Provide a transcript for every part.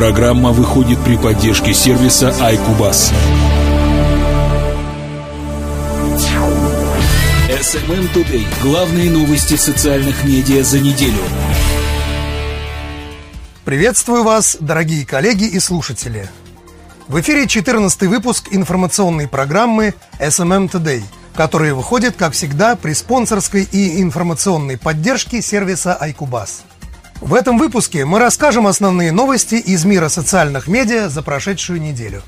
Программа выходит при поддержке сервиса iCubus. SMM Today. Главные новости социальных медиа за неделю. Приветствую вас, дорогие коллеги и слушатели. В эфире 14 выпуск информационной программы SMM Today, которая выходит, как всегда, при спонсорской и информационной поддержке сервиса iCubus. В этом выпуске мы расскажем основные новости из мира социальных медиа за прошедшую неделю.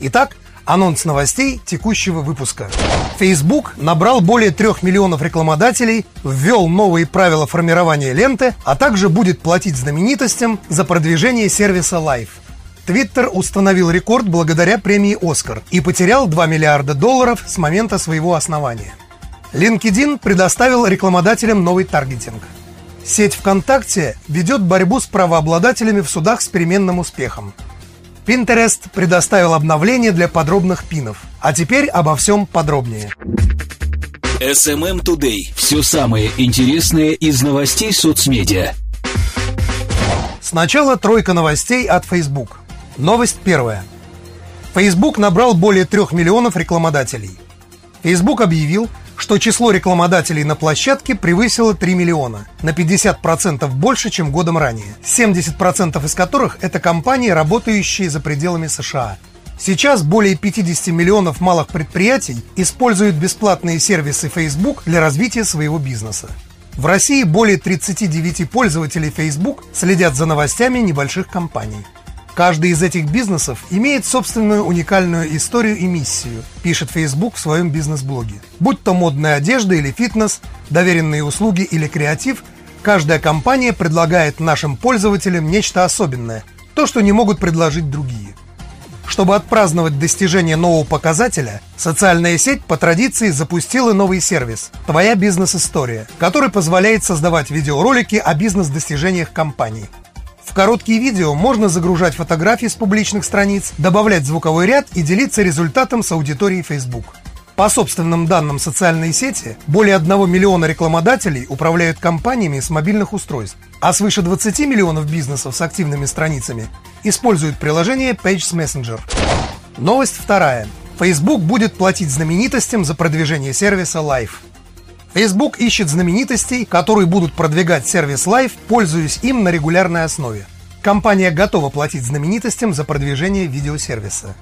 Итак, анонс новостей текущего выпуска. Facebook набрал более трех миллионов рекламодателей, ввел новые правила формирования ленты, а также будет платить знаменитостям за продвижение сервиса Live. Twitter установил рекорд благодаря премии «Оскар» и потерял 2 миллиарда долларов с момента своего основания. LinkedIn предоставил рекламодателям новый таргетинг – Сеть ВКонтакте ведет борьбу с правообладателями в судах с переменным успехом. Pinterest предоставил обновление для подробных пинов. А теперь обо всем подробнее. SMM Today. Все самое интересное из новостей соцмедиа. Сначала тройка новостей от Facebook. Новость первая. Facebook набрал более трех миллионов рекламодателей. Facebook объявил, что число рекламодателей на площадке превысило 3 миллиона, на 50% больше, чем годом ранее, 70% из которых это компании, работающие за пределами США. Сейчас более 50 миллионов малых предприятий используют бесплатные сервисы Facebook для развития своего бизнеса. В России более 39 пользователей Facebook следят за новостями небольших компаний. Каждый из этих бизнесов имеет собственную уникальную историю и миссию, пишет Facebook в своем бизнес-блоге. Будь то модная одежда или фитнес, доверенные услуги или креатив, каждая компания предлагает нашим пользователям нечто особенное, то, что не могут предложить другие. Чтобы отпраздновать достижение нового показателя, социальная сеть по традиции запустила новый сервис «Твоя бизнес-история», который позволяет создавать видеоролики о бизнес-достижениях компании – в короткие видео можно загружать фотографии с публичных страниц, добавлять звуковой ряд и делиться результатом с аудиторией Facebook. По собственным данным социальной сети, более 1 миллиона рекламодателей управляют компаниями с мобильных устройств, а свыше 20 миллионов бизнесов с активными страницами используют приложение Pages Messenger. Новость вторая. Facebook будет платить знаменитостям за продвижение сервиса Live. Facebook ищет знаменитостей, которые будут продвигать сервис Live, пользуясь им на регулярной основе. Компания готова платить знаменитостям за продвижение видеосервиса.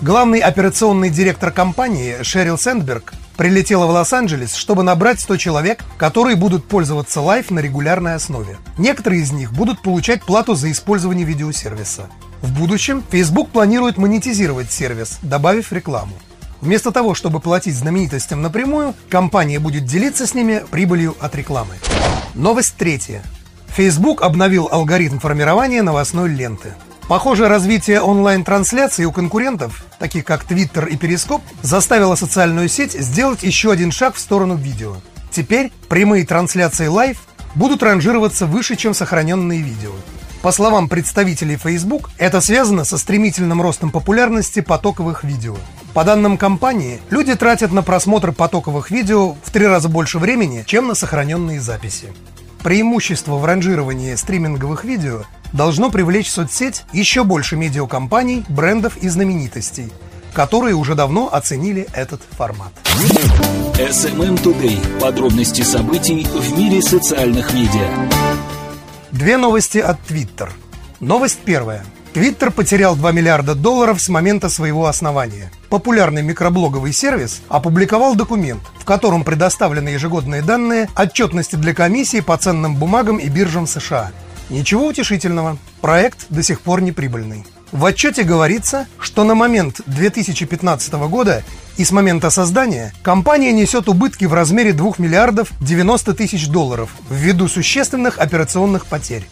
Главный операционный директор компании Шерил Сэндберг прилетела в Лос-Анджелес, чтобы набрать 100 человек, которые будут пользоваться Live на регулярной основе. Некоторые из них будут получать плату за использование видеосервиса. В будущем Facebook планирует монетизировать сервис, добавив рекламу. Вместо того, чтобы платить знаменитостям напрямую, компания будет делиться с ними прибылью от рекламы. Новость третья. Facebook обновил алгоритм формирования новостной ленты. Похоже, развитие онлайн-трансляций у конкурентов, таких как Twitter и Periscope, заставило социальную сеть сделать еще один шаг в сторону видео. Теперь прямые трансляции Live будут ранжироваться выше, чем сохраненные видео. По словам представителей Facebook, это связано со стремительным ростом популярности потоковых видео. По данным компании, люди тратят на просмотр потоковых видео в три раза больше времени, чем на сохраненные записи. Преимущество в ранжировании стриминговых видео должно привлечь соцсеть еще больше медиакомпаний, брендов и знаменитостей, которые уже давно оценили этот формат. SMM Today. Подробности событий в мире социальных медиа. Две новости от Twitter. Новость первая. Twitter потерял 2 миллиарда долларов с момента своего основания. Популярный микроблоговый сервис опубликовал документ, в котором предоставлены ежегодные данные отчетности для комиссии по ценным бумагам и биржам США. Ничего утешительного, проект до сих пор не прибыльный. В отчете говорится, что на момент 2015 года и с момента создания компания несет убытки в размере 2 миллиардов 90 тысяч долларов ввиду существенных операционных потерь.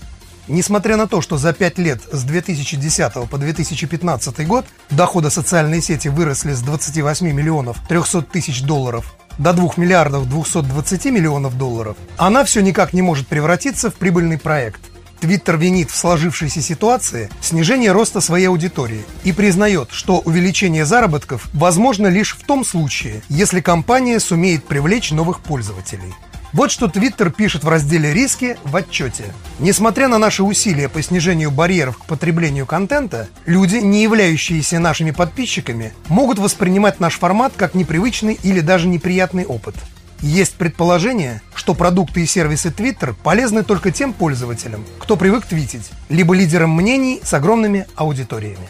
Несмотря на то, что за 5 лет с 2010 по 2015 год доходы социальной сети выросли с 28 миллионов 300 тысяч долларов до 2 миллиардов 220 миллионов долларов, она все никак не может превратиться в прибыльный проект – Твиттер винит в сложившейся ситуации снижение роста своей аудитории и признает, что увеличение заработков возможно лишь в том случае, если компания сумеет привлечь новых пользователей. Вот что Твиттер пишет в разделе «Риски» в отчете. Несмотря на наши усилия по снижению барьеров к потреблению контента, люди, не являющиеся нашими подписчиками, могут воспринимать наш формат как непривычный или даже неприятный опыт. Есть предположение, что продукты и сервисы Twitter полезны только тем пользователям, кто привык твитить, либо лидерам мнений с огромными аудиториями.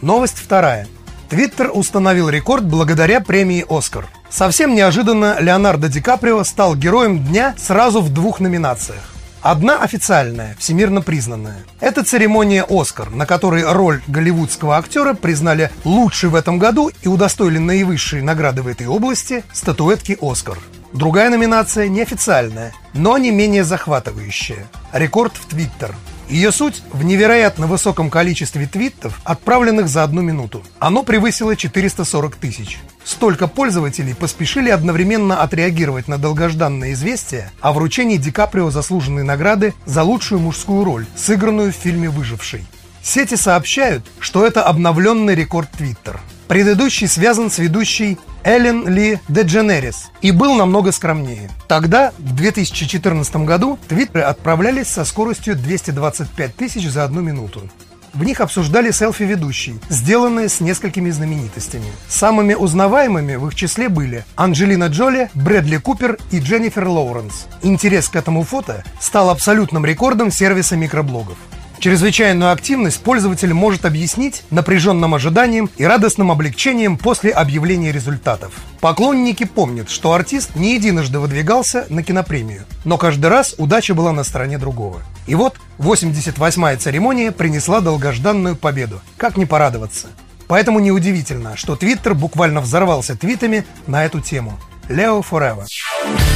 Новость вторая. Твиттер установил рекорд благодаря премии «Оскар». Совсем неожиданно Леонардо Ди Каприо стал героем дня сразу в двух номинациях. Одна официальная, всемирно признанная. Это церемония «Оскар», на которой роль голливудского актера признали лучшей в этом году и удостоили наивысшей награды в этой области – статуэтки «Оскар». Другая номинация неофициальная, но не менее захватывающая. Рекорд в Твиттер – ее суть в невероятно высоком количестве твитов, отправленных за одну минуту. Оно превысило 440 тысяч. Столько пользователей поспешили одновременно отреагировать на долгожданное известие о вручении Ди Каприо заслуженной награды за лучшую мужскую роль, сыгранную в фильме «Выживший». Сети сообщают, что это обновленный рекорд Твиттер. Предыдущий связан с ведущей Эллен Ли Дедженерис и был намного скромнее. Тогда, в 2014 году, твиттеры отправлялись со скоростью 225 тысяч за одну минуту. В них обсуждали селфи ведущей, сделанные с несколькими знаменитостями. Самыми узнаваемыми в их числе были Анджелина Джоли, Брэдли Купер и Дженнифер Лоуренс. Интерес к этому фото стал абсолютным рекордом сервиса микроблогов. Чрезвычайную активность пользователь может объяснить напряженным ожиданием и радостным облегчением после объявления результатов. Поклонники помнят, что артист не единожды выдвигался на кинопремию, но каждый раз удача была на стороне другого. И вот 88-я церемония принесла долгожданную победу. Как не порадоваться? Поэтому неудивительно, что Твиттер буквально взорвался твитами на эту тему. Лео Forever.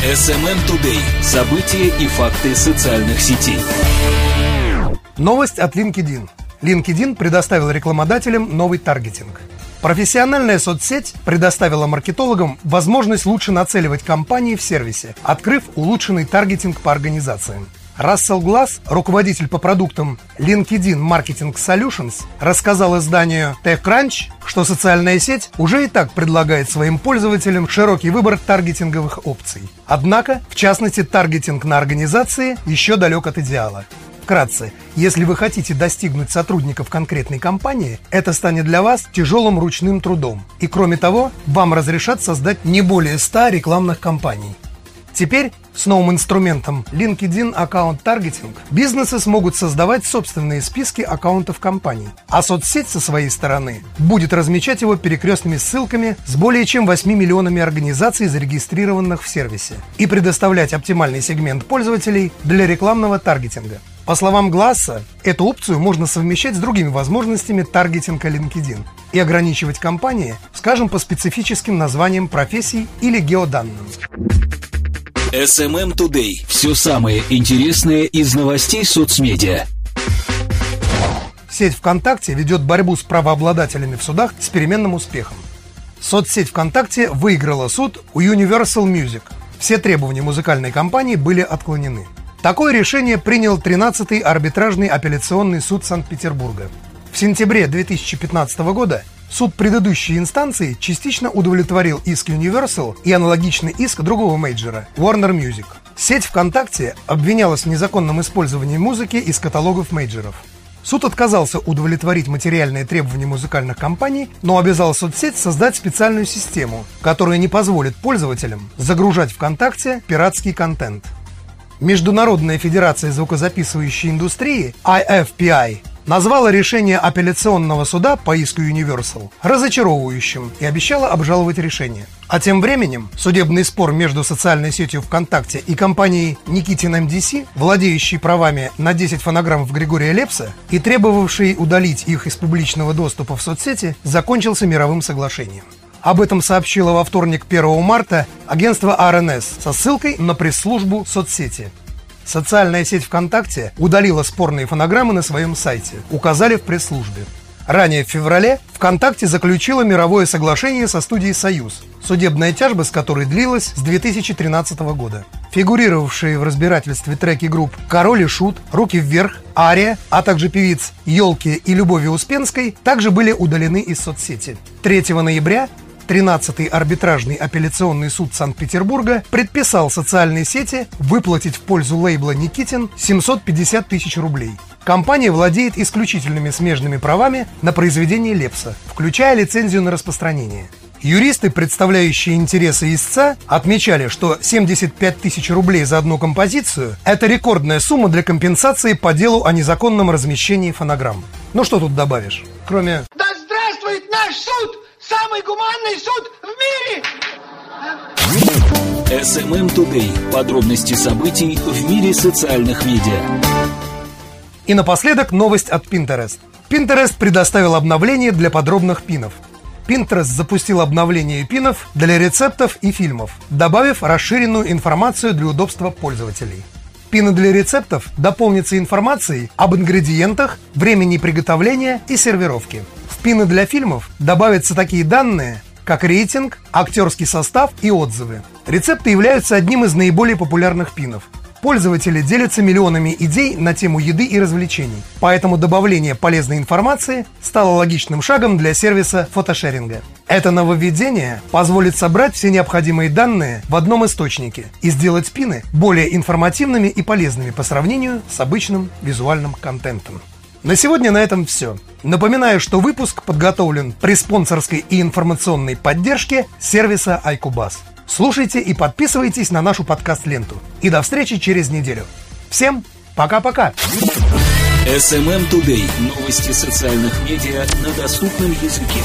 SMM Today. События и факты социальных сетей. Новость от LinkedIn. LinkedIn предоставил рекламодателям новый таргетинг. Профессиональная соцсеть предоставила маркетологам возможность лучше нацеливать компании в сервисе, открыв улучшенный таргетинг по организациям. Рассел Глаз, руководитель по продуктам LinkedIn Marketing Solutions, рассказал изданию TechCrunch, что социальная сеть уже и так предлагает своим пользователям широкий выбор таргетинговых опций. Однако, в частности, таргетинг на организации еще далек от идеала. Вкратце, если вы хотите достигнуть сотрудников конкретной компании, это станет для вас тяжелым ручным трудом. И кроме того, вам разрешат создать не более 100 рекламных кампаний. Теперь с новым инструментом LinkedIn Account Targeting бизнесы смогут создавать собственные списки аккаунтов компаний, а соцсеть со своей стороны будет размечать его перекрестными ссылками с более чем 8 миллионами организаций, зарегистрированных в сервисе, и предоставлять оптимальный сегмент пользователей для рекламного таргетинга. По словам Гласса, эту опцию можно совмещать с другими возможностями таргетинга LinkedIn и ограничивать компании, скажем, по специфическим названиям профессий или геоданным. SMM Today. Все самое интересное из новостей соцмедиа. Сеть ВКонтакте ведет борьбу с правообладателями в судах с переменным успехом. Соцсеть ВКонтакте выиграла суд у Universal Music. Все требования музыкальной компании были отклонены. Такое решение принял 13-й арбитражный апелляционный суд Санкт-Петербурга. В сентябре 2015 года суд предыдущей инстанции частично удовлетворил иск Universal и аналогичный иск другого мейджора – Warner Music. Сеть ВКонтакте обвинялась в незаконном использовании музыки из каталогов мейджеров. Суд отказался удовлетворить материальные требования музыкальных компаний, но обязал соцсеть создать специальную систему, которая не позволит пользователям загружать ВКонтакте пиратский контент. Международная федерация звукозаписывающей индустрии IFPI назвала решение апелляционного суда по иску Universal разочаровывающим и обещала обжаловать решение. А тем временем судебный спор между социальной сетью ВКонтакте и компанией Никитин МДС, владеющей правами на 10 фонограммов Григория Лепса и требовавшей удалить их из публичного доступа в соцсети, закончился мировым соглашением. Об этом сообщило во вторник 1 марта агентство РНС со ссылкой на пресс-службу соцсети. Социальная сеть ВКонтакте удалила спорные фонограммы на своем сайте, указали в пресс-службе. Ранее в феврале ВКонтакте заключила мировое соглашение со студией «Союз», судебная тяжба с которой длилась с 2013 года. Фигурировавшие в разбирательстве треки групп «Король и Шут», «Руки вверх», «Ария», а также певиц «Елки» и «Любови Успенской» также были удалены из соцсети. 3 ноября 13-й арбитражный апелляционный суд Санкт-Петербурга предписал социальной сети выплатить в пользу лейбла «Никитин» 750 тысяч рублей. Компания владеет исключительными смежными правами на произведение Лепса, включая лицензию на распространение. Юристы, представляющие интересы истца, отмечали, что 75 тысяч рублей за одну композицию – это рекордная сумма для компенсации по делу о незаконном размещении фонограмм. Ну что тут добавишь? Кроме Да здравствует наш суд! Самый гуманный суд в мире! SMM Today. Подробности событий в мире социальных медиа. И напоследок новость от Pinterest. Pinterest предоставил обновление для подробных пинов. Pinterest запустил обновление пинов для рецептов и фильмов, добавив расширенную информацию для удобства пользователей. Пины для рецептов дополнятся информацией об ингредиентах, времени приготовления и сервировки. В пины для фильмов добавятся такие данные, как рейтинг, актерский состав и отзывы. Рецепты являются одним из наиболее популярных пинов. Пользователи делятся миллионами идей на тему еды и развлечений, поэтому добавление полезной информации стало логичным шагом для сервиса фотошеринга. Это нововведение позволит собрать все необходимые данные в одном источнике и сделать пины более информативными и полезными по сравнению с обычным визуальным контентом. На сегодня на этом все. Напоминаю, что выпуск подготовлен при спонсорской и информационной поддержке сервиса iCubus. Слушайте и подписывайтесь на нашу подкаст-ленту. И до встречи через неделю. Всем пока-пока! SMM Today. Новости социальных медиа на доступном языке.